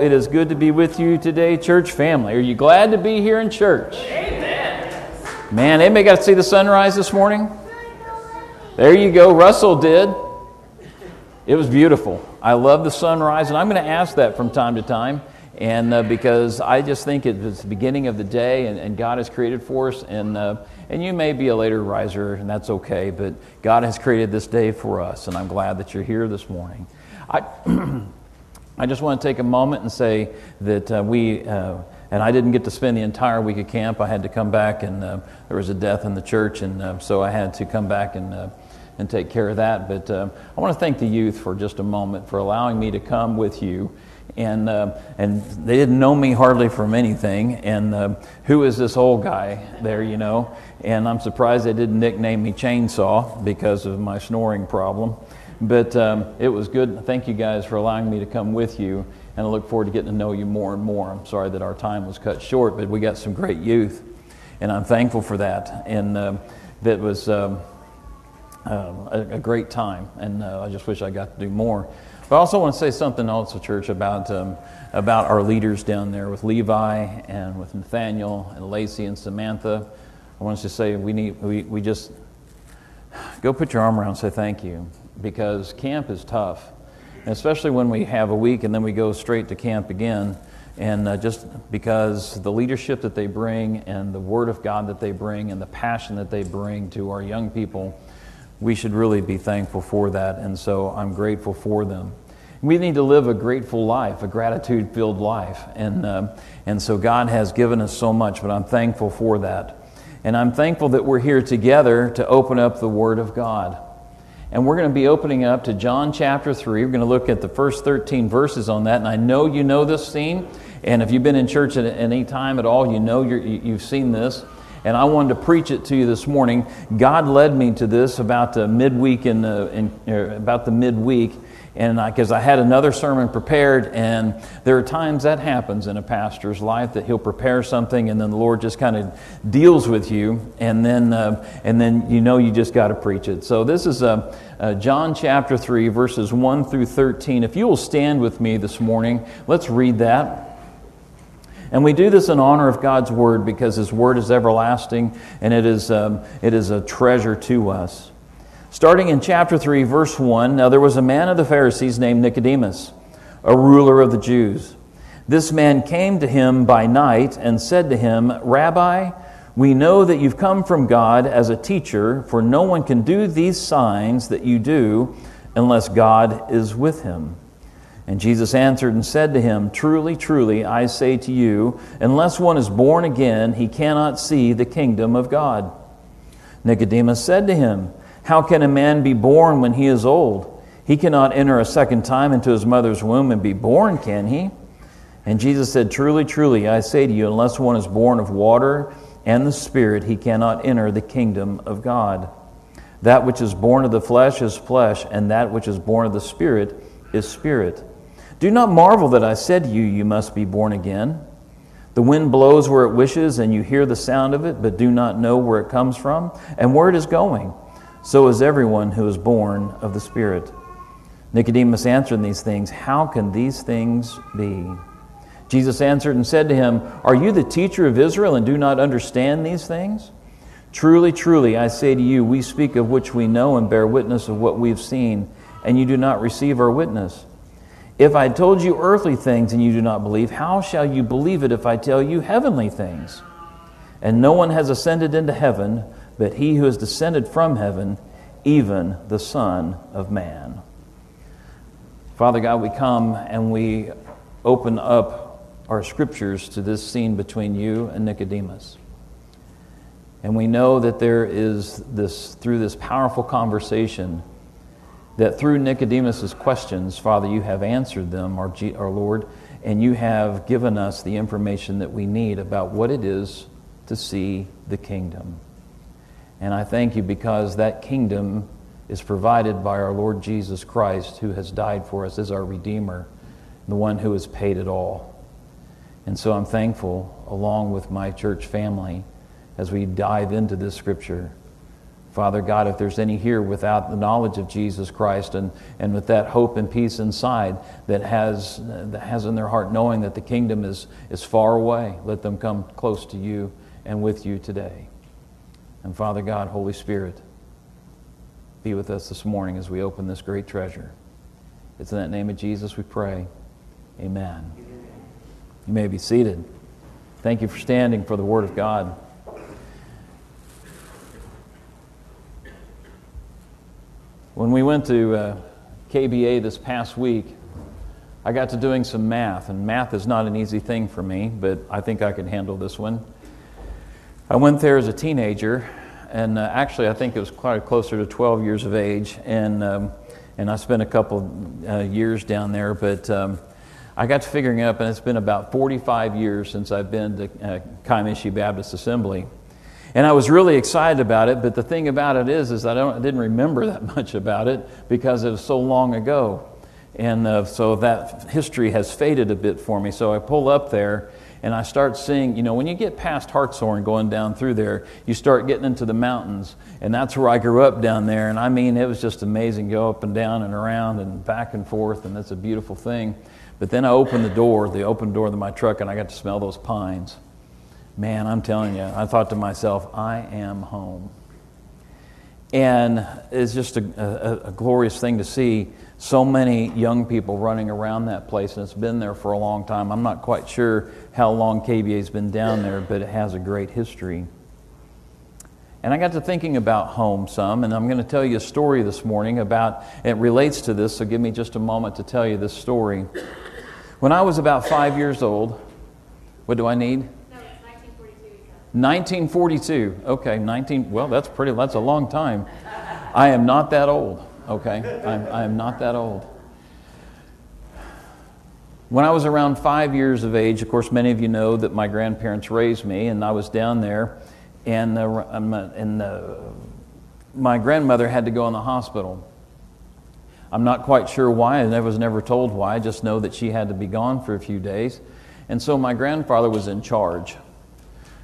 it is good to be with you today, church family. Are you glad to be here in church? Amen. Man, anybody got to see the sunrise this morning? There you go. Russell did. It was beautiful. I love the sunrise, and I'm going to ask that from time to time. And uh, because I just think it's the beginning of the day, and, and God has created for us. And, uh, and you may be a later riser, and that's okay, but God has created this day for us, and I'm glad that you're here this morning. I, I just want to take a moment and say that uh, we, uh, and I didn't get to spend the entire week at camp. I had to come back, and uh, there was a death in the church, and uh, so I had to come back and, uh, and take care of that. But uh, I want to thank the youth for just a moment for allowing me to come with you. And, and they didn't know me hardly from anything. And who is this old guy there, you know? And I'm surprised they didn't nickname me Chainsaw because of my snoring problem. But um, it was good. Thank you guys for allowing me to come with you, and I look forward to getting to know you more and more. I'm sorry that our time was cut short, but we got some great youth, and I'm thankful for that. And uh, that was um, uh, a, a, great time, and uh, I just wish I got to do more. But I also want to say something also, church, about um, about our leaders down there with Levi and with Nathaniel and Lacey and Samantha. I want to say we need we, we just go put your arm around and say thank you because camp is tough, especially when we have a week and then we go straight to camp again. And uh, just because the leadership that they bring and the Word of God that they bring and the passion that they bring to our young people, we should really be thankful for that. And so I'm grateful for them. We need to live a grateful life, a gratitude filled life. And, uh, and so God has given us so much, but I'm thankful for that. And I'm thankful that we're here together to open up the Word of God. And we're going to be opening up to John chapter 3. We're going to look at the first 13 verses on that. And I know you know this scene. And if you've been in church at any time at all, you know you have seen this. And I wanted to preach it to you this morning. God led me to this about the midweek in, uh, in uh, about the midweek and because I, I, had another sermon prepared, and there are times that happens in a pastor's life that he'll prepare something, and then the Lord just kind of deals with you, and then uh, and then you know you just got to preach it. So this is uh, uh, John chapter three, verses one through thirteen. If you will stand with me this morning, let's read that. And we do this in honor of God's word because His word is everlasting, and it is um, it is a treasure to us. Starting in chapter 3, verse 1 Now there was a man of the Pharisees named Nicodemus, a ruler of the Jews. This man came to him by night and said to him, Rabbi, we know that you've come from God as a teacher, for no one can do these signs that you do unless God is with him. And Jesus answered and said to him, Truly, truly, I say to you, unless one is born again, he cannot see the kingdom of God. Nicodemus said to him, how can a man be born when he is old? He cannot enter a second time into his mother's womb and be born, can he? And Jesus said, Truly, truly, I say to you, unless one is born of water and the Spirit, he cannot enter the kingdom of God. That which is born of the flesh is flesh, and that which is born of the Spirit is spirit. Do not marvel that I said to you, You must be born again. The wind blows where it wishes, and you hear the sound of it, but do not know where it comes from and where it is going. So is everyone who is born of the Spirit. Nicodemus answered these things, How can these things be? Jesus answered and said to him, Are you the teacher of Israel and do not understand these things? Truly, truly, I say to you, we speak of which we know and bear witness of what we've seen, and you do not receive our witness. If I told you earthly things and you do not believe, how shall you believe it if I tell you heavenly things? And no one has ascended into heaven but he who has descended from heaven, even the Son of Man. Father God, we come and we open up our scriptures to this scene between you and Nicodemus. And we know that there is this, through this powerful conversation, that through Nicodemus's questions, Father, you have answered them, our, G, our Lord, and you have given us the information that we need about what it is to see the kingdom. And I thank you because that kingdom is provided by our Lord Jesus Christ, who has died for us as our Redeemer, the one who has paid it all. And so I'm thankful, along with my church family, as we dive into this scripture, Father God, if there's any here without the knowledge of Jesus Christ and, and with that hope and peace inside that has, that has in their heart knowing that the kingdom is, is far away, let them come close to you and with you today. And Father God, Holy Spirit, be with us this morning as we open this great treasure. It's in that name of Jesus we pray. Amen. You may be seated. Thank you for standing for the Word of God. When we went to uh, KBA this past week, I got to doing some math, and math is not an easy thing for me, but I think I can handle this one. I went there as a teenager, and uh, actually, I think it was quite closer to 12 years of age, and um, and I spent a couple uh, years down there, but. Um, I got to figuring it up, and it's been about 45 years since I've been to uh, Kiamichi Baptist Assembly. And I was really excited about it, but the thing about it is, is I, don't, I didn't remember that much about it because it was so long ago. And uh, so that history has faded a bit for me. So I pull up there and I start seeing, you know, when you get past Hartshorne going down through there, you start getting into the mountains. And that's where I grew up down there. And I mean, it was just amazing. Go up and down and around and back and forth, and that's a beautiful thing. But then I opened the door, the open door of my truck, and I got to smell those pines. Man, I'm telling you, I thought to myself, I am home. And it's just a, a, a, glorious thing to see so many young people running around that place, and it's been there for a long time. I'm not quite sure how long KBA's been down there, but it has a great history. And I got to thinking about home some, and I'm going to tell you a story this morning about it relates to this, so give me just a moment to tell you this story. When I was about five years old, what do I need? 1942. Okay, 19. Well, that's pretty. That's a long time. I am not that old. Okay, I'm, I am not that old. When I was around five years of age, of course, many of you know that my grandparents raised me, and I was down there, and and my grandmother had to go in the hospital. I'm not quite sure why. And I was never told why. I just know that she had to be gone for a few days, and so my grandfather was in charge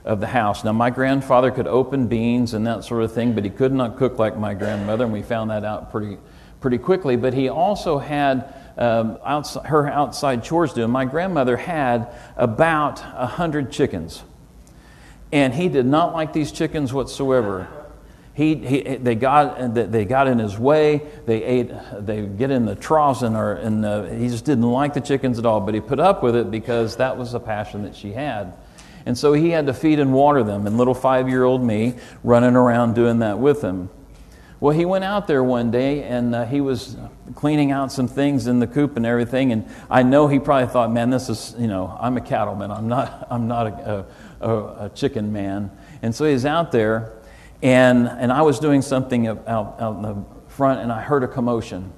of the house. Now, my grandfather could open beans and that sort of thing, but he could not cook like my grandmother, and we found that out pretty, pretty quickly. But he also had um, outside, her outside chores to do. My grandmother had about a hundred chickens, and he did not like these chickens whatsoever. He, he, they, got, they got in his way. They ate. They get in the troughs, and, are, and uh, he just didn't like the chickens at all. But he put up with it because that was a passion that she had. And so he had to feed and water them, and little five year old me running around doing that with him. Well, he went out there one day and uh, he was cleaning out some things in the coop and everything. And I know he probably thought, man, this is, you know, I'm a cattleman. I'm not, I'm not a, a, a chicken man. And so he's out there, and, and I was doing something out, out in the front, and I heard a commotion.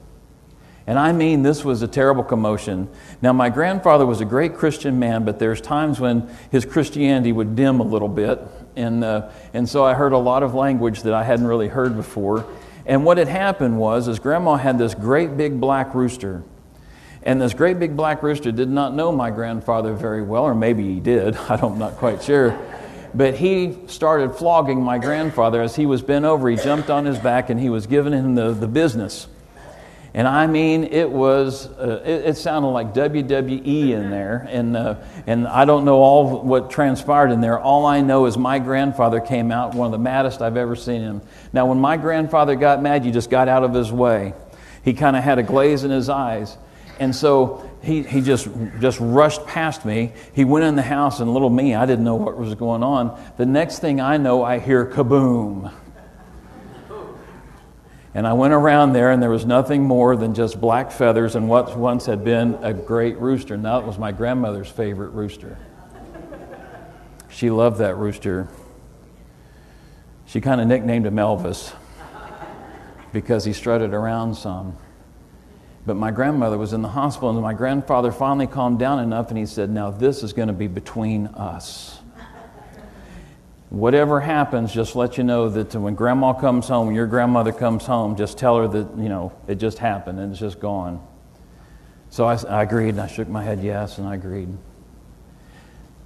And I mean, this was a terrible commotion. Now, my grandfather was a great Christian man, but there's times when his Christianity would dim a little bit. And, uh, and so I heard a lot of language that I hadn't really heard before. And what had happened was, is Grandma had this great big black rooster. And this great big black rooster did not know my grandfather very well, or maybe he did. I'm not quite sure. But he started flogging my grandfather as he was bent over. He jumped on his back and he was giving him the, the business. And I mean, it was, uh, it, it, sounded like WWE in there. And, uh, and I don't know all what transpired in there. All I know is my grandfather came out, one of the maddest I've ever seen him. Now, when my grandfather got mad, you just got out of his way. He kind of had a glaze in his eyes. And so he, he just, just rushed past me. He went in the house, and little me, I didn't know what was going on. The next thing I know, I hear kaboom. And I went around there, and there was nothing more than just black feathers and what once had been a great rooster. Now it was my grandmother's favorite rooster. She loved that rooster. She kind of nicknamed him Elvis because he strutted around some. But my grandmother was in the hospital, and my grandfather finally calmed down enough, and he said, Now this is going to be between us whatever happens, just let you know that when grandma comes home, when your grandmother comes home, just tell her that, you know, it just happened and it's just gone. So I, I agreed and I shook my head yes and I agreed.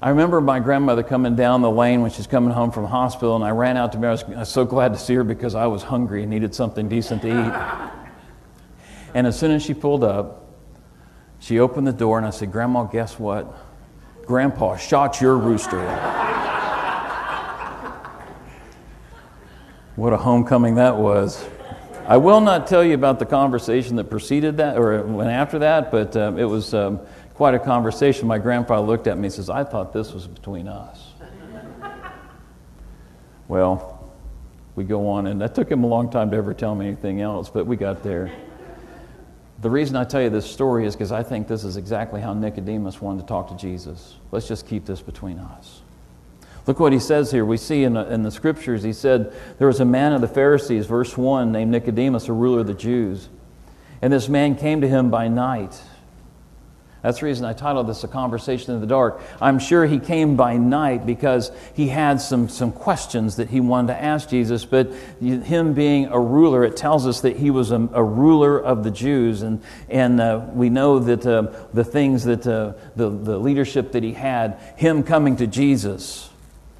I remember my grandmother coming down the lane when she's coming home from hospital, and I ran out to her. I was, I was so glad to see her because I was hungry and needed something decent to eat. and as soon as she pulled up, she opened the door, and I said, Grandma, guess what? Grandpa shot your rooster. What a homecoming that was. I will not tell you about the conversation that preceded that or went after that, but um, it was um, quite a conversation. My grandfather looked at me and says, I thought this was between us. well, we go on, and that took him a long time to ever tell me anything else, but we got there. The reason I tell you this story is because I think this is exactly how Nicodemus wanted to talk to Jesus. Let's just keep this between us. Look what he says here. We see in the, in the scriptures, he said, There was a man of the Pharisees, verse 1, named Nicodemus, a ruler of the Jews. And this man came to him by night that's the reason I titled this A Conversation in the Dark. I'm sure he came by night because he had some, some questions that he wanted to ask Jesus, but him being a ruler, it tells us that he was a, a ruler of the Jews. And, and uh, we know that uh, the things that uh, the, the leadership that he had, him coming to Jesus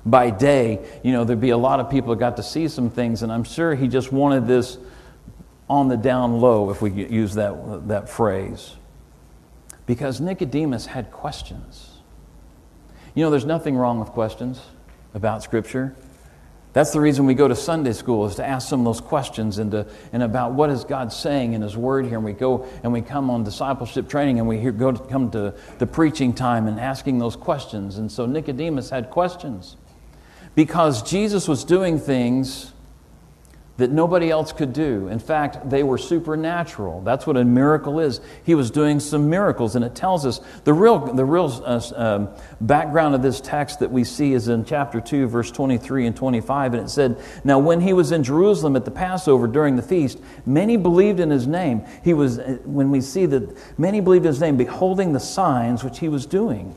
by day, you know, there'd be a lot of people that got to see some things, and I'm sure he just wanted this on the down low, if we use that, that phrase because Nicodemus had questions. You know, there's nothing wrong with questions about Scripture. That's the reason we go to Sunday school is to ask some of those questions and, to, and about what is God saying in His Word here. And we go and we come on discipleship training and we hear, go to come to the preaching time and asking those questions. And so Nicodemus had questions because Jesus was doing things that nobody else could do. In fact, they were supernatural. That's what a miracle is. He was doing some miracles, and it tells us the real, the real uh, um, background of this text that we see is in chapter 2, verse 23 and 25. And it said, Now, when he was in Jerusalem at the Passover during the feast, many believed in his name. He was, uh, when we see that many believed in his name, beholding the signs which he was doing.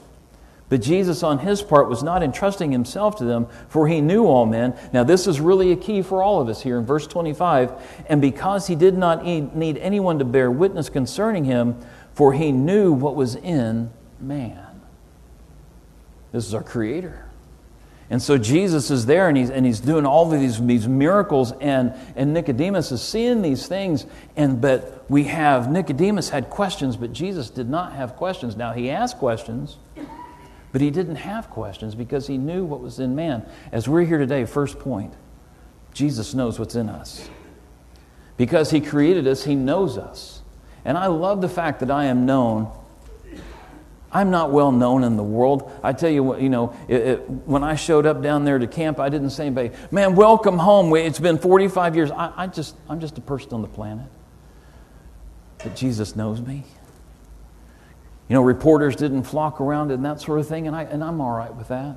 But Jesus, on his part, was not entrusting himself to them, for he knew all men. Now, this is really a key for all of us here in verse 25. And because he did not need anyone to bear witness concerning him, for he knew what was in man. This is our Creator. And so Jesus is there and he's, and he's doing all of these, these miracles, and, and Nicodemus is seeing these things. And, but we have, Nicodemus had questions, but Jesus did not have questions. Now, he asked questions. But he didn't have questions because he knew what was in man. As we're here today, first point Jesus knows what's in us. Because he created us, he knows us. And I love the fact that I am known. I'm not well known in the world. I tell you what, you know, it, it, when I showed up down there to camp, I didn't say anybody, man, welcome home. It's been 45 years. I, I just, I'm just a person on the planet. But Jesus knows me. You know, reporters didn't flock around and that sort of thing, and, I, and I'm all right with that.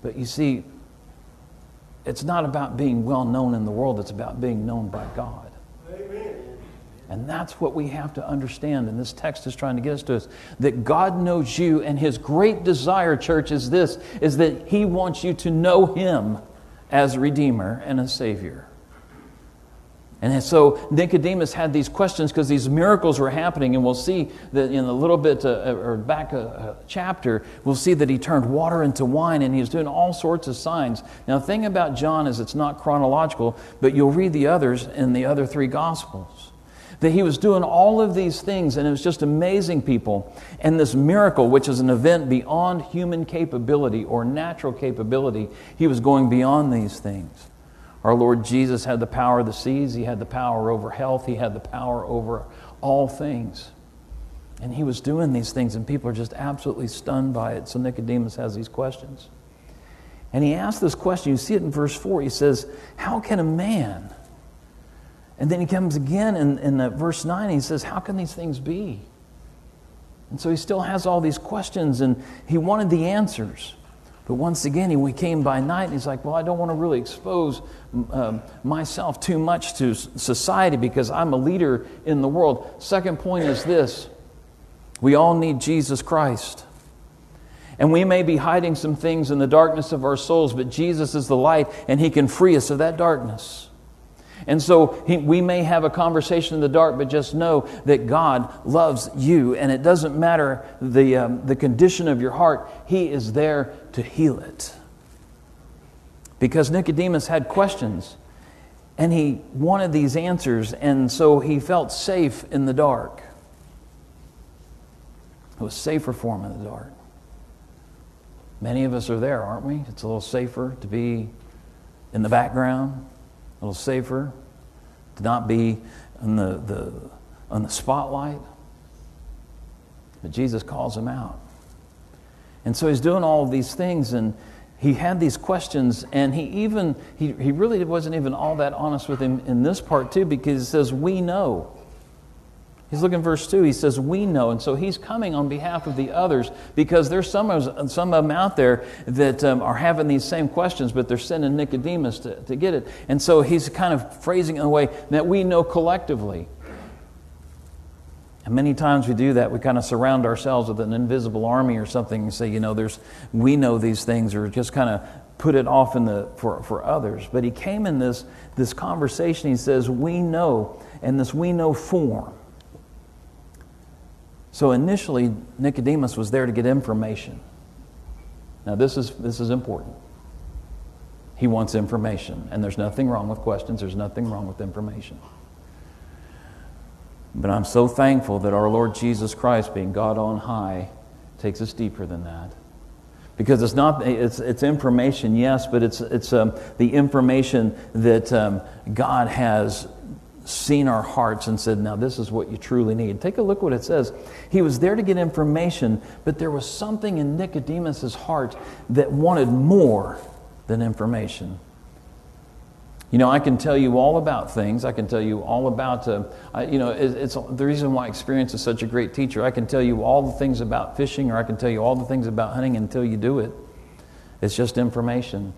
But you see, it's not about being well known in the world, it's about being known by God. Amen. And that's what we have to understand, and this text is trying to get us to us that God knows you, and His great desire, church, is this is that He wants you to know Him as Redeemer and a Savior. And so Nicodemus had these questions because these miracles were happening, and we'll see that in a little bit, uh, or back a, a, chapter, we'll see that he turned water into wine, and he was doing all sorts of signs. Now, the thing about John is it's not chronological, but you'll read the others in the other three Gospels. That he was doing all of these things, and it was just amazing people. And this miracle, which is an event beyond human capability or natural capability, he was going beyond these things. Our Lord Jesus had the power of the seas, He had the power over health, He had the power over all things. And He was doing these things, and people are just absolutely stunned by it. So Nicodemus has these questions. And he asks this question. You see it in verse 4. He says, How can a man? And then he comes again in, in uh, verse 9. He says, How can these things be? And so he still has all these questions, and he wanted the answers. But once again, he came by night and he's like, Well, I don't want to really expose um, myself too much to society because I'm a leader in the world. Second point is this we all need Jesus Christ. And we may be hiding some things in the darkness of our souls, but Jesus is the light and he can free us of that darkness. And so he, we may have a conversation in the dark, but just know that God loves you. And it doesn't matter the, um, the condition of your heart, He is there to heal it. Because Nicodemus had questions and he wanted these answers, and so he felt safe in the dark. It was safer for him in the dark. Many of us are there, aren't we? It's a little safer to be in the background, a little safer to not be in the, the, on the spotlight. But Jesus calls him out. And so he's doing all of these things, and he had these questions, and he even, he, he really wasn't even all that honest with him in this part, too, because he says, We know. He's looking at verse 2. He says, We know. And so he's coming on behalf of the others because there's some of, some of them out there that um, are having these same questions, but they're sending Nicodemus to, to get it. And so he's kind of phrasing it in a way that we know collectively. And many times we do that. We kind of surround ourselves with an invisible army or something and say, you know, there's, we know these things, or just kind of put it off in the, for, for others. But he came in this, this conversation, he says, we know, and this we know form. So initially, Nicodemus was there to get information. Now, this is, this is important. He wants information, and there's nothing wrong with questions, there's nothing wrong with information. But I'm so thankful that our Lord Jesus Christ, being God on high, takes us deeper than that. Because it's not, it's, it's information, yes, but it's, it's um, the information that um, God has seen our hearts and said, now this is what you truly need. Take a look what it says. He was there to get information, but there was something in Nicodemus's heart that wanted more than information. You know, I can tell you all about things. I can tell you all about, uh, I, you know, it, it's the reason why experience is such a great teacher. I can tell you all the things about fishing, or I can tell you all the things about hunting until you do it. It's just information.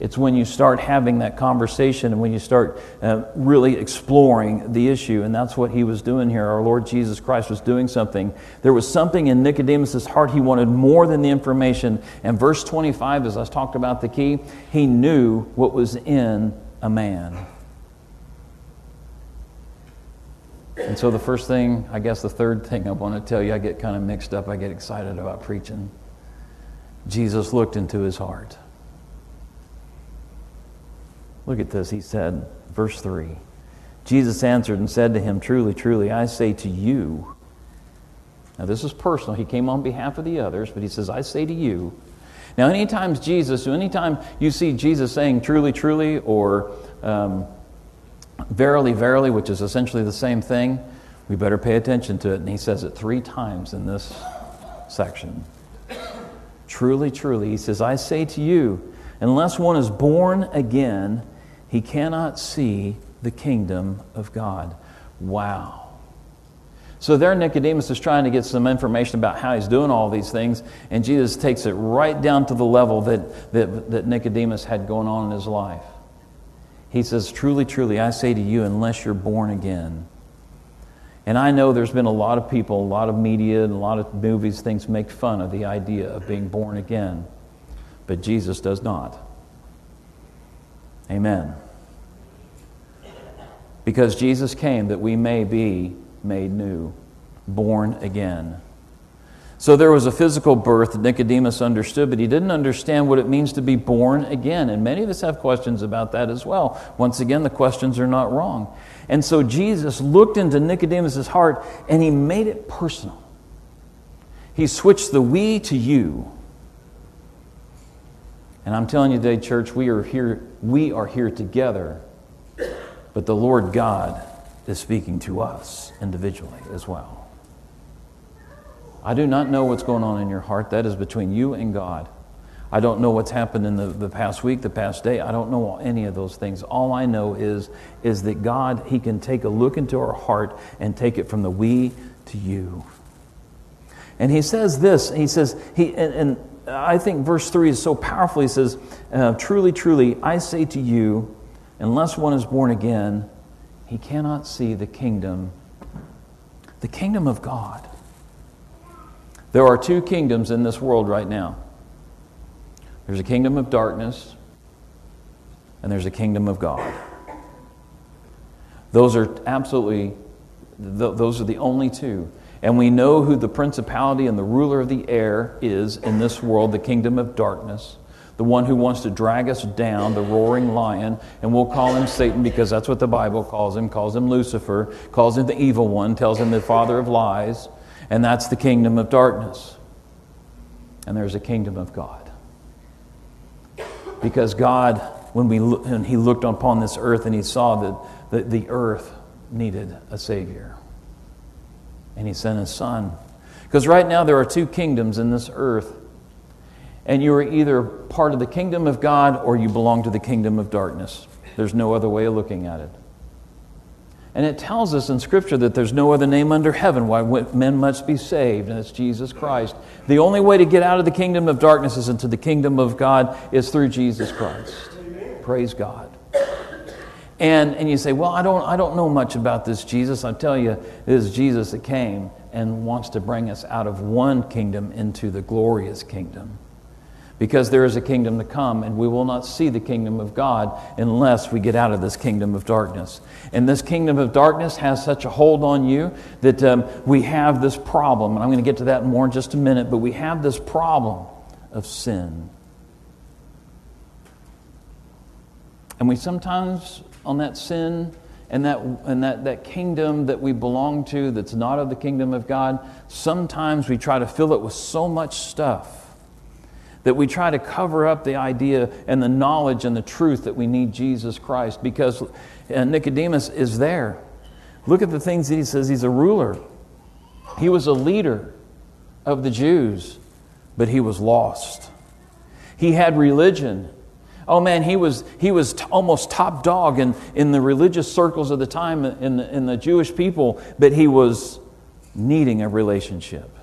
It's when you start having that conversation and when you start uh, really exploring the issue. And that's what he was doing here. Our Lord Jesus Christ was doing something. There was something in Nicodemus' heart. He wanted more than the information. And verse 25, as I talked about the key, he knew what was in a man. And so, the first thing, I guess the third thing I want to tell you, I get kind of mixed up, I get excited about preaching. Jesus looked into his heart. Look at this. He said, verse 3 Jesus answered and said to him, Truly, truly, I say to you. Now, this is personal. He came on behalf of the others, but he says, I say to you. Now, anytime Jesus, anytime you see Jesus saying truly, truly, or um, verily, verily, which is essentially the same thing, we better pay attention to it. And he says it three times in this section. Truly, truly, he says, I say to you, unless one is born again, he cannot see the kingdom of God. Wow. So there, Nicodemus is trying to get some information about how he's doing all these things, and Jesus takes it right down to the level that, that, that Nicodemus had going on in his life. He says, Truly, truly, I say to you, unless you're born again. And I know there's been a lot of people, a lot of media, and a lot of movies, things make fun of the idea of being born again. But Jesus does not. Amen. Because Jesus came that we may be made new, born again. So there was a physical birth that Nicodemus understood, but he didn't understand what it means to be born again. And many of us have questions about that as well. Once again, the questions are not wrong. And so Jesus looked into Nicodemus' heart and he made it personal. He switched the we to you. And I'm telling you today, church, we are here, we are here together, but the Lord God is speaking to us individually as well. I do not know what's going on in your heart. That is between you and God. I don't know what's happened in the, the past week, the past day. I don't know any of those things. All I know is, is that God, He can take a look into our heart and take it from the we to you. And He says this, He says, he, and, and I think verse 3 is so powerful. He says, uh, Truly, truly, I say to you, unless one is born again, he cannot see the kingdom, the kingdom of God. There are two kingdoms in this world right now there's a kingdom of darkness, and there's a kingdom of God. Those are absolutely, those are the only two. And we know who the principality and the ruler of the air is in this world, the kingdom of darkness, the one who wants to drag us down, the roaring lion. And we'll call him Satan because that's what the Bible calls him, calls him Lucifer, calls him the evil one, tells him the father of lies. And that's the kingdom of darkness. And there's a kingdom of God. Because God, when, we, when He looked upon this earth and He saw that the, the earth needed a Savior and he sent his son. Because right now there are two kingdoms in this earth, and you are either part of the kingdom of God or you belong to the kingdom of darkness. There's no other way of looking at it. And it tells us in Scripture that there's no other name under heaven why men must be saved, and it's Jesus Christ. The only way to get out of the kingdom of darkness is into the kingdom of God is through Jesus Christ. Praise God. And, and you say, well, I don't, I don't know much about this Jesus. I tell you, it is Jesus that came and wants to bring us out of one kingdom into the glorious kingdom. Because there is a kingdom to come, and we will not see the kingdom of God unless we get out of this kingdom of darkness. And this kingdom of darkness has such a hold on you that um, we have this problem. And I'm going to get to that more in just a minute, but we have this problem of sin. And we sometimes on that sin and that, and that, that kingdom that we belong to that's not of the kingdom of God, sometimes we try to fill it with so much stuff that we try to cover up the idea and the knowledge and the truth that we need Jesus Christ because uh, Nicodemus is there. Look at the things that he says. He's a ruler, he was a leader of the Jews, but he was lost. He had religion, Oh man, he was, he was t- almost top dog in, in the religious circles of the time in the, in the Jewish people, but he was needing a relationship.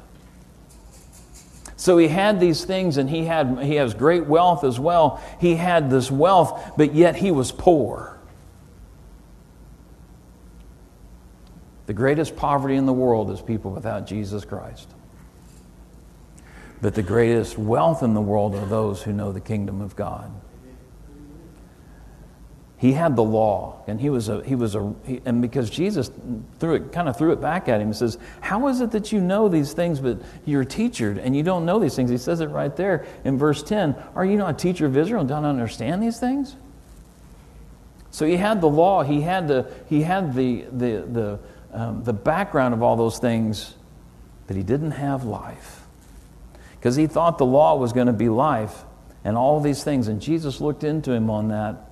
So he had these things and he, had, he has great wealth as well. He had this wealth, but yet he was poor. The greatest poverty in the world is people without Jesus Christ. But the greatest wealth in the world are those who know the kingdom of God. He had the law, and he was a he was a he, and because Jesus threw it kind of threw it back at him. He says, "How is it that you know these things, but you're a teacher and you don't know these things?" He says it right there in verse ten. Are you not a teacher of Israel and don't understand these things? So he had the law. He had the he had the the the um, the background of all those things, but he didn't have life because he thought the law was going to be life and all these things. And Jesus looked into him on that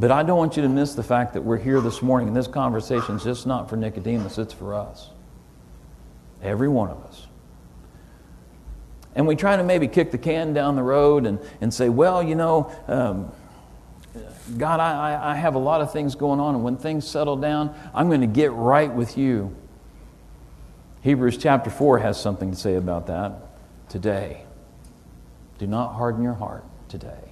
but I don't want you to miss the fact that we're here this morning, and this conversation is just not for Nicodemus, it's for us. Every one of us. And we try to maybe kick the can down the road and, and say, well, you know, um, God, I, I have a lot of things going on, and when things settle down, I'm going to get right with you. Hebrews chapter 4 has something to say about that today. Do not harden your heart today.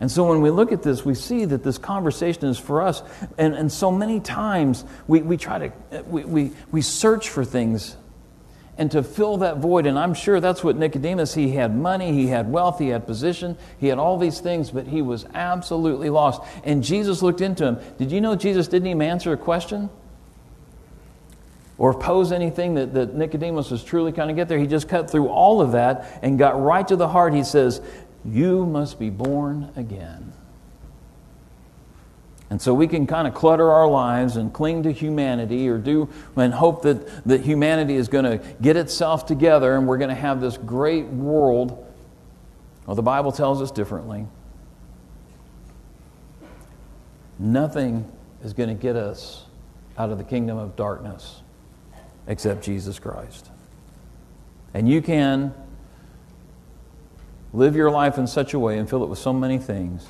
And so when we look at this, we see that this conversation is for us. And, and so many times we, we try to, we, we, we search for things and to fill that void. And I'm sure that's what Nicodemus, he had money, he had wealth, he had position, he had all these things, but he was absolutely lost. And Jesus looked into him. Did you know Jesus didn't even answer a question? Or pose anything that, that Nicodemus was truly kind of get there. He just cut through all of that and got right to the heart. He says, you must be born again. And so we can kind of clutter our lives and cling to humanity or do and hope that, that humanity is going to get itself together and we're going to have this great world. Well, the Bible tells us differently. Nothing is going to get us out of the kingdom of darkness except Jesus Christ. And you can Live your life in such a way and fill it with so many things.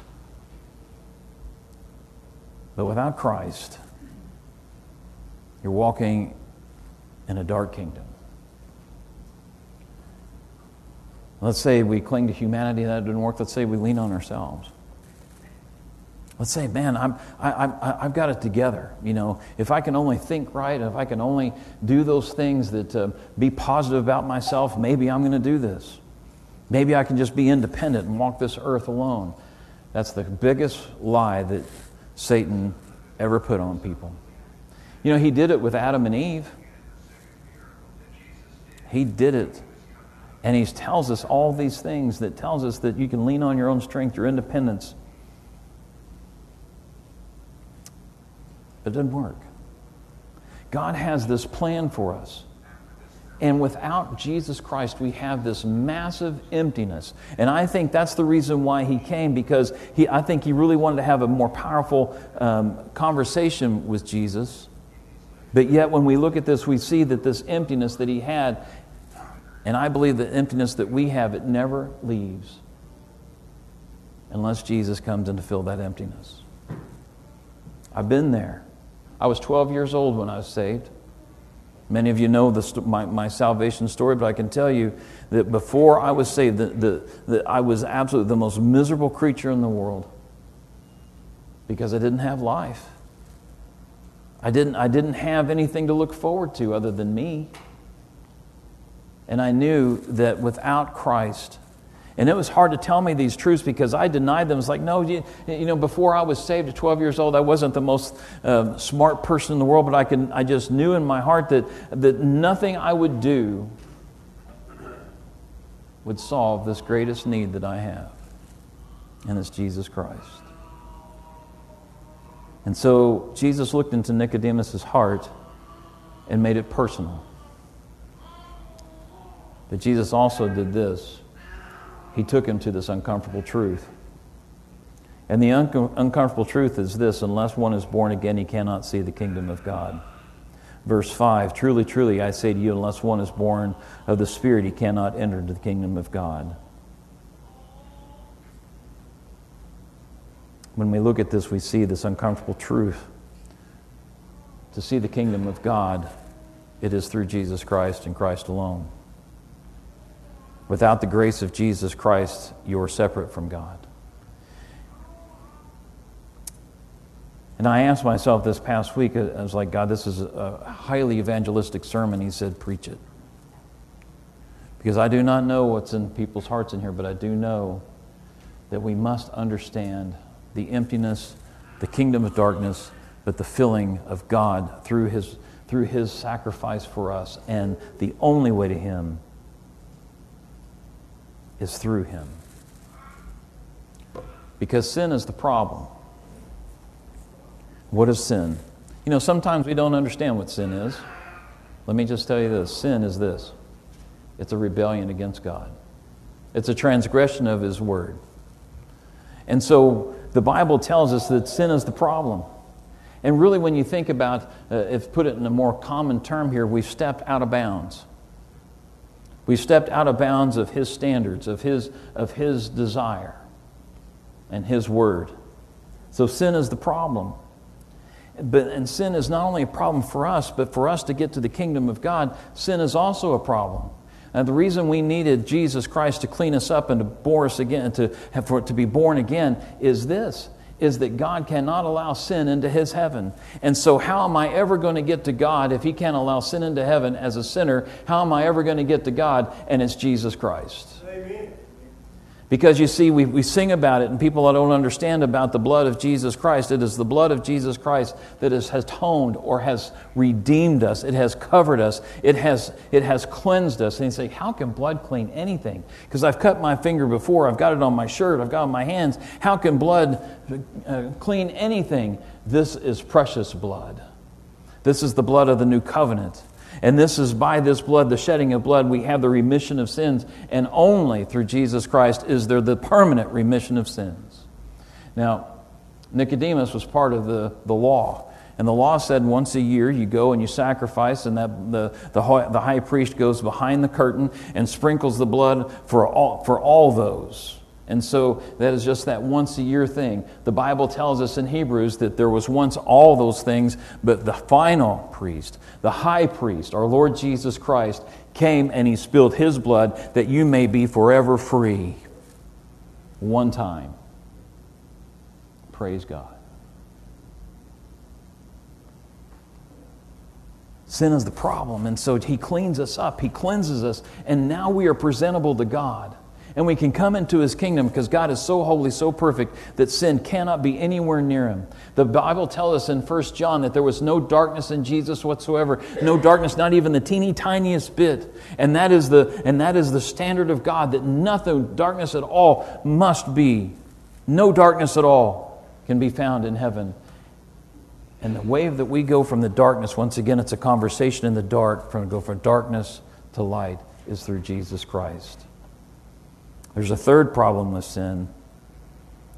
But without Christ, you're walking in a dark kingdom. Let's say we cling to humanity, that didn't work. Let's say we lean on ourselves. Let's say, man, I'm, I, I, I've got it together. You know, if I can only think right, if I can only do those things that uh, be positive about myself, maybe I'm going to do this. Maybe I can just be independent and walk this earth alone. That's the biggest lie that Satan ever put on people. You know, he did it with Adam and Eve. He did it. And he tells us all these things that tells us that you can lean on your own strength, your independence. But it doesn't work. God has this plan for us. And without Jesus Christ, we have this massive emptiness. And I think that's the reason why he came, because he, I think he really wanted to have a more powerful um, conversation with Jesus. But yet, when we look at this, we see that this emptiness that he had, and I believe the emptiness that we have, it never leaves unless Jesus comes in to fill that emptiness. I've been there. I was 12 years old when I was saved. Many of you know the, my, my salvation story, but I can tell you that before I was saved, that, that, that I was absolutely the most miserable creature in the world because I didn't have life. I didn't, I didn't have anything to look forward to other than me. And I knew that without Christ, and it was hard to tell me these truths because I denied them. It's like, no, you, you know, before I was saved at 12 years old, I wasn't the most uh, smart person in the world, but I, can, I just knew in my heart that, that nothing I would do would solve this greatest need that I have, and it's Jesus Christ. And so Jesus looked into Nicodemus' heart and made it personal. But Jesus also did this he took him to this uncomfortable truth. And the un- uncomfortable truth is this unless one is born again, he cannot see the kingdom of God. Verse 5 Truly, truly, I say to you, unless one is born of the Spirit, he cannot enter into the kingdom of God. When we look at this, we see this uncomfortable truth. To see the kingdom of God, it is through Jesus Christ and Christ alone. Without the grace of Jesus Christ, you are separate from God. And I asked myself this past week, I was like, God, this is a highly evangelistic sermon. He said, Preach it. Because I do not know what's in people's hearts in here, but I do know that we must understand the emptiness, the kingdom of darkness, but the filling of God through his, through his sacrifice for us. And the only way to Him is through him. Because sin is the problem. What is sin? You know, sometimes we don't understand what sin is. Let me just tell you this sin is this it's a rebellion against God, it's a transgression of His word. And so the Bible tells us that sin is the problem. And really, when you think about, uh, if put it in a more common term here, we've stepped out of bounds. We stepped out of bounds of His standards, of His, of his desire, and His word. So sin is the problem. But, and sin is not only a problem for us, but for us to get to the kingdom of God, sin is also a problem. And the reason we needed Jesus Christ to clean us up and to bore us again, to, have, for, to be born again, is this is that God cannot allow sin into his heaven. And so, how am I ever going to get to God if he can't allow sin into heaven as a sinner? How am I ever going to get to God? And it's Jesus Christ. Amen. Because you see, we, we sing about it, and people that don't understand about the blood of Jesus Christ. It is the blood of Jesus Christ that has atoned or has redeemed us. It has covered us. It has, it has cleansed us. And you say, How can blood clean anything? Because I've cut my finger before, I've got it on my shirt, I've got it on my hands. How can blood uh, clean anything? This is precious blood. This is the blood of the new covenant. And this is by this blood, the shedding of blood, we have the remission of sins. And only through Jesus Christ is there the permanent remission of sins. Now, Nicodemus was part of the, the law. And the law said once a year you go and you sacrifice, and that the, the, the high priest goes behind the curtain and sprinkles the blood for all, for all those. And so that is just that once a year thing. The Bible tells us in Hebrews that there was once all those things, but the final priest, the high priest, our Lord Jesus Christ, came and he spilled his blood that you may be forever free. One time. Praise God. Sin is the problem, and so he cleans us up, he cleanses us, and now we are presentable to God. And we can come into his kingdom because God is so holy, so perfect that sin cannot be anywhere near him. The Bible tells us in 1 John that there was no darkness in Jesus whatsoever. No darkness, not even the teeny tiniest bit. And that is the, and that is the standard of God that nothing, darkness at all, must be. No darkness at all can be found in heaven. And the way that we go from the darkness, once again, it's a conversation in the dark, from go from darkness to light, is through Jesus Christ. There's a third problem with sin.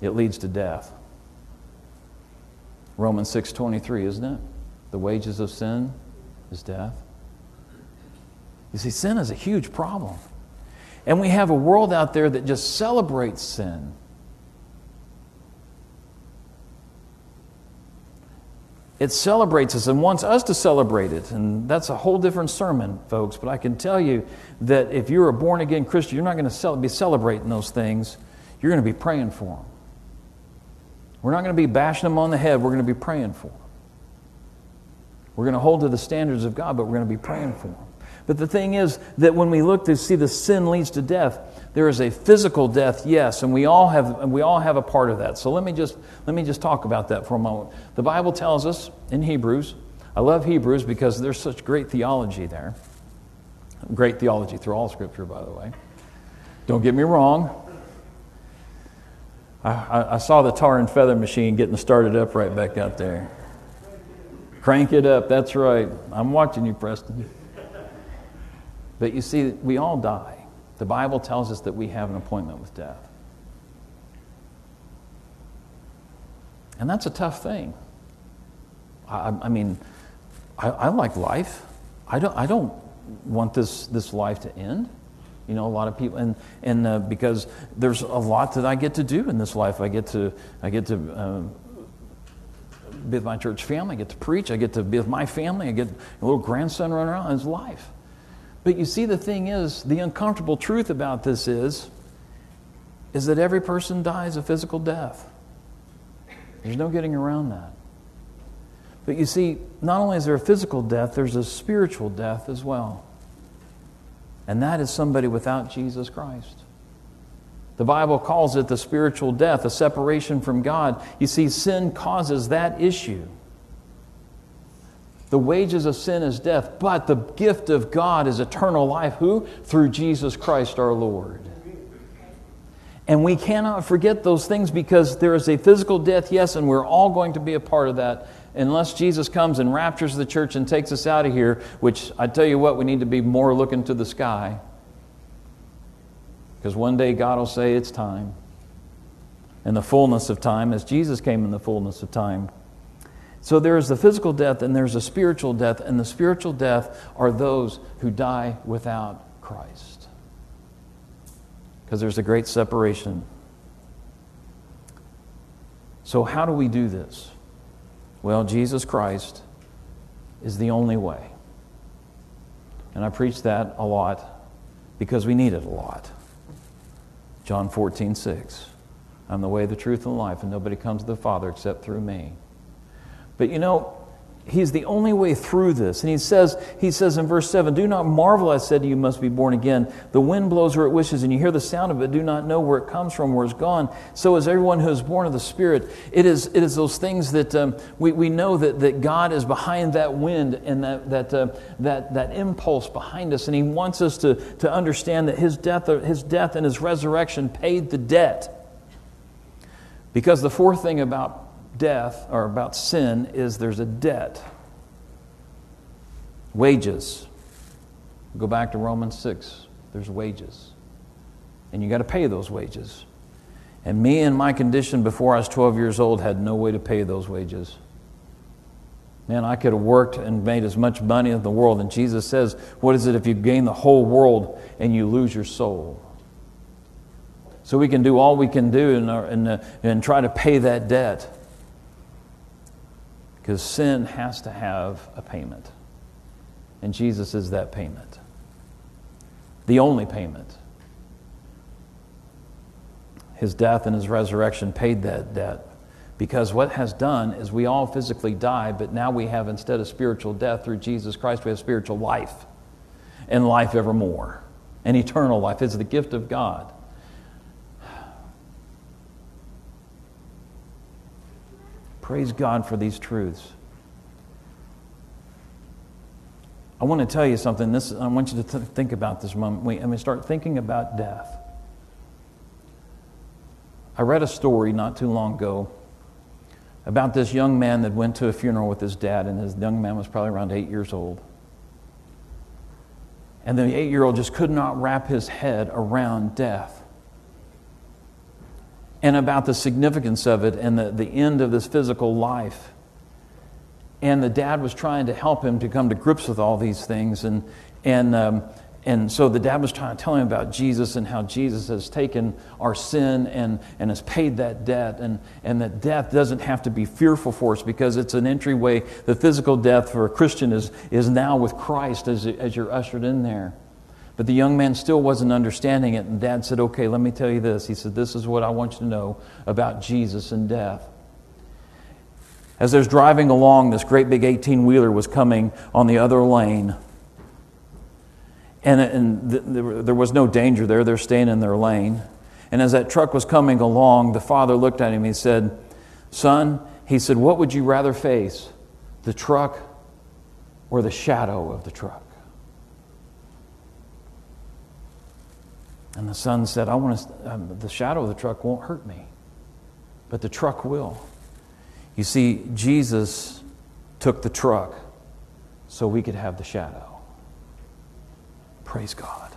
It leads to death. Romans 6:23, isn't it? The wages of sin is death. You see, sin is a huge problem. And we have a world out there that just celebrates sin. It celebrates us and wants us to celebrate it. And that's a whole different sermon, folks. But I can tell you that if you're a born again Christian, you're not going to be celebrating those things. You're going to be praying for them. We're not going to be bashing them on the head. We're going to be praying for them. We're going to hold to the standards of God, but we're going to be praying for them. But the thing is that when we look to see the sin leads to death, there is a physical death, yes, and we all have we all have a part of that. So let me just let me just talk about that for a moment. The Bible tells us in Hebrews, I love Hebrews because there's such great theology there. Great theology through all scripture, by the way. Don't get me wrong. I, I, I saw the tar and feather machine getting started up right back out there. Crank it up, that's right. I'm watching you, Preston. But you see, we all die. The Bible tells us that we have an appointment with death. And that's a tough thing. I, I mean, I, I, like life. I don't, I don't want this, this life to end. You know, a lot of people, and, and uh, because there's a lot that I get to do in this life. I get to, I get to uh, be with my church family. I get to preach. I get to be with my family. I get a little grandson running around. It's life. But you see, the thing is, the uncomfortable truth about this is, is that every person dies a physical death. There's no getting around that. But you see, not only is there a physical death, there's a spiritual death as well. And that is somebody without Jesus Christ. The Bible calls it the spiritual death, a separation from God. You see, sin causes that issue. The wages of sin is death, but the gift of God is eternal life. Who? Through Jesus Christ our Lord. And we cannot forget those things because there is a physical death, yes, and we're all going to be a part of that unless Jesus comes and raptures the church and takes us out of here, which I tell you what, we need to be more looking to the sky. Because one day God will say, It's time. In the fullness of time, as Jesus came in the fullness of time. So there is the physical death and there's a spiritual death, and the spiritual death are those who die without Christ. Because there's a great separation. So, how do we do this? Well, Jesus Christ is the only way. And I preach that a lot because we need it a lot. John 14, 6. I'm the way, the truth, and the life, and nobody comes to the Father except through me. But you know, he's the only way through this. And he says, he says in verse 7, Do not marvel, I said to you, must be born again. The wind blows where it wishes, and you hear the sound of it, do not know where it comes from, where it's gone. So is everyone who is born of the Spirit. It is, it is those things that um, we, we know that, that God is behind that wind and that, that, uh, that, that impulse behind us. And he wants us to, to understand that his death, his death and his resurrection paid the debt. Because the fourth thing about death or about sin is there's a debt. Wages. Go back to Romans 6. There's wages. And you got to pay those wages. And me in my condition before I was 12 years old had no way to pay those wages. Man, I could have worked and made as much money in the world. And Jesus says, What is it if you gain the whole world and you lose your soul? So we can do all we can do and, and, and try to pay that debt. Because sin has to have a payment. And Jesus is that payment. The only payment. His death and his resurrection paid that debt. Because what has done is we all physically die, but now we have, instead of spiritual death through Jesus Christ, we have spiritual life and life evermore and eternal life. It's the gift of God. Praise God for these truths. I want to tell you something. This, I want you to th- think about this moment. We, I mean, start thinking about death. I read a story not too long ago about this young man that went to a funeral with his dad, and his young man was probably around eight years old. And the eight year old just could not wrap his head around death and about the significance of it and the, the end of this physical life. And the dad was trying to help him to come to grips with all these things. And, and, um, and so the dad was trying to tell him about Jesus and how Jesus has taken our sin and, and has paid that debt, and, and that death doesn't have to be fearful for us because it's an entryway. The physical death for a Christian is, is now with Christ as, as you're ushered in there. But the young man still wasn't understanding it, and dad said, Okay, let me tell you this. He said, This is what I want you to know about Jesus and death. As they're driving along, this great big 18 wheeler was coming on the other lane. And, and th- there was no danger there. They're staying in their lane. And as that truck was coming along, the father looked at him. He said, Son, he said, what would you rather face, the truck or the shadow of the truck? And the son said, I want to, um, the shadow of the truck won't hurt me, but the truck will. You see, Jesus took the truck so we could have the shadow. Praise God.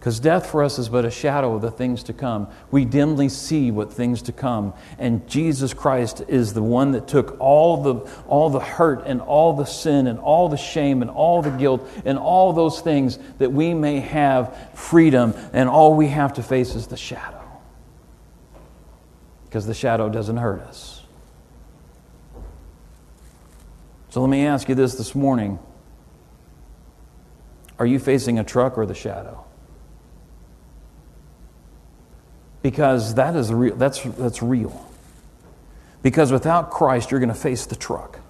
Because death for us is but a shadow of the things to come. We dimly see what things to come. And Jesus Christ is the one that took all the, all the hurt and all the sin and all the shame and all the guilt and all those things that we may have freedom, and all we have to face is the shadow. Because the shadow doesn't hurt us. So let me ask you this this morning. Are you facing a truck or the shadow? Because that is real, that's, that's real. Because without Christ, you're going to face the truck.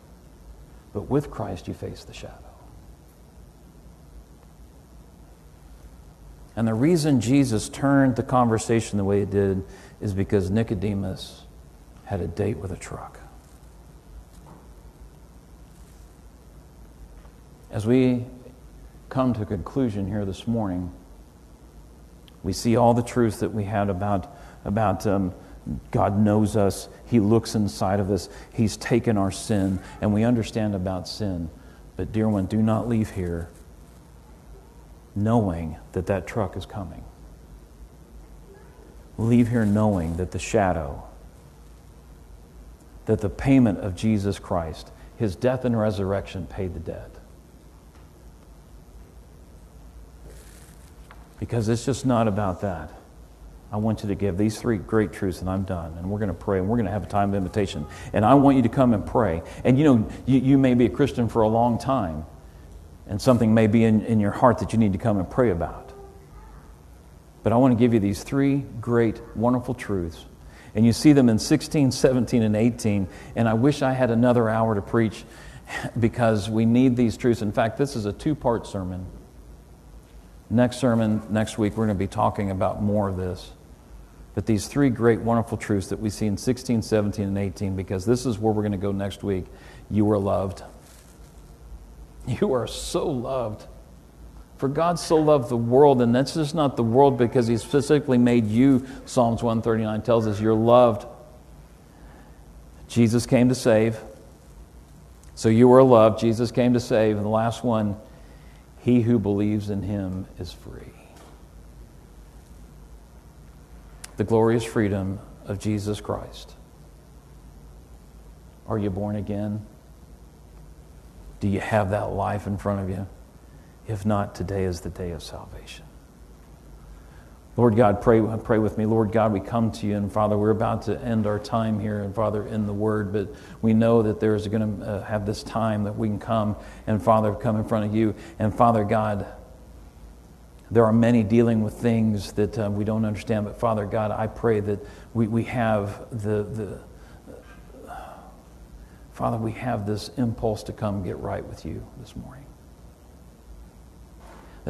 But with Christ, you face the shadow. And the reason Jesus turned the conversation the way it did is because Nicodemus had a date with a truck. As we come to a conclusion here this morning. We see all the truth that we had about, about um, God knows us, He looks inside of us, He's taken our sin, and we understand about sin. But, dear one, do not leave here knowing that that truck is coming. Leave here knowing that the shadow, that the payment of Jesus Christ, His death and resurrection paid the debt. Because it's just not about that. I want you to give these three great truths, and I'm done. And we're going to pray, and we're going to have a time of invitation. And I want you to come and pray. And you know, you, you may be a Christian for a long time, and something may be in, in your heart that you need to come and pray about. But I want to give you these three great, wonderful truths. And you see them in 16, 17, and 18. And I wish I had another hour to preach because we need these truths. In fact, this is a two part sermon. Next sermon, next week, we're going to be talking about more of this. But these three great, wonderful truths that we see in 16, 17, and 18, because this is where we're going to go next week. You are loved. You are so loved. For God so loved the world, and that's just not the world because He specifically made you, Psalms 139 tells us, you're loved. Jesus came to save. So you are loved. Jesus came to save. And the last one, he who believes in him is free. The glorious freedom of Jesus Christ. Are you born again? Do you have that life in front of you? If not, today is the day of salvation. Lord God, pray, pray with me. Lord God, we come to you, and Father, we're about to end our time here, and Father, in the Word, but we know that there's going to uh, have this time that we can come, and Father, come in front of you. And Father God, there are many dealing with things that uh, we don't understand, but Father God, I pray that we, we have the, the uh, Father, we have this impulse to come get right with you this morning.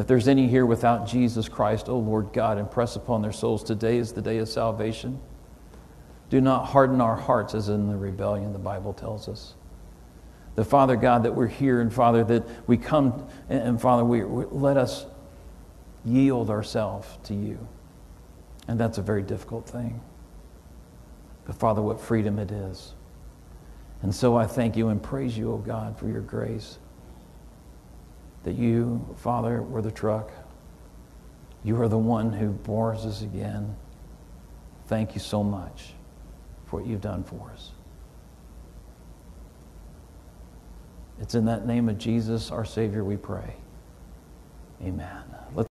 If there's any here without Jesus Christ, oh Lord God, impress upon their souls today is the day of salvation. Do not harden our hearts as in the rebellion, the Bible tells us. The Father God, that we're here, and Father, that we come, and, and Father, we, we, let us yield ourselves to you. And that's a very difficult thing. But Father, what freedom it is. And so I thank you and praise you, O oh God, for your grace. That you, Father, were the truck. You are the one who bores us again. Thank you so much for what you've done for us. It's in that name of Jesus, our Savior, we pray. Amen. Let's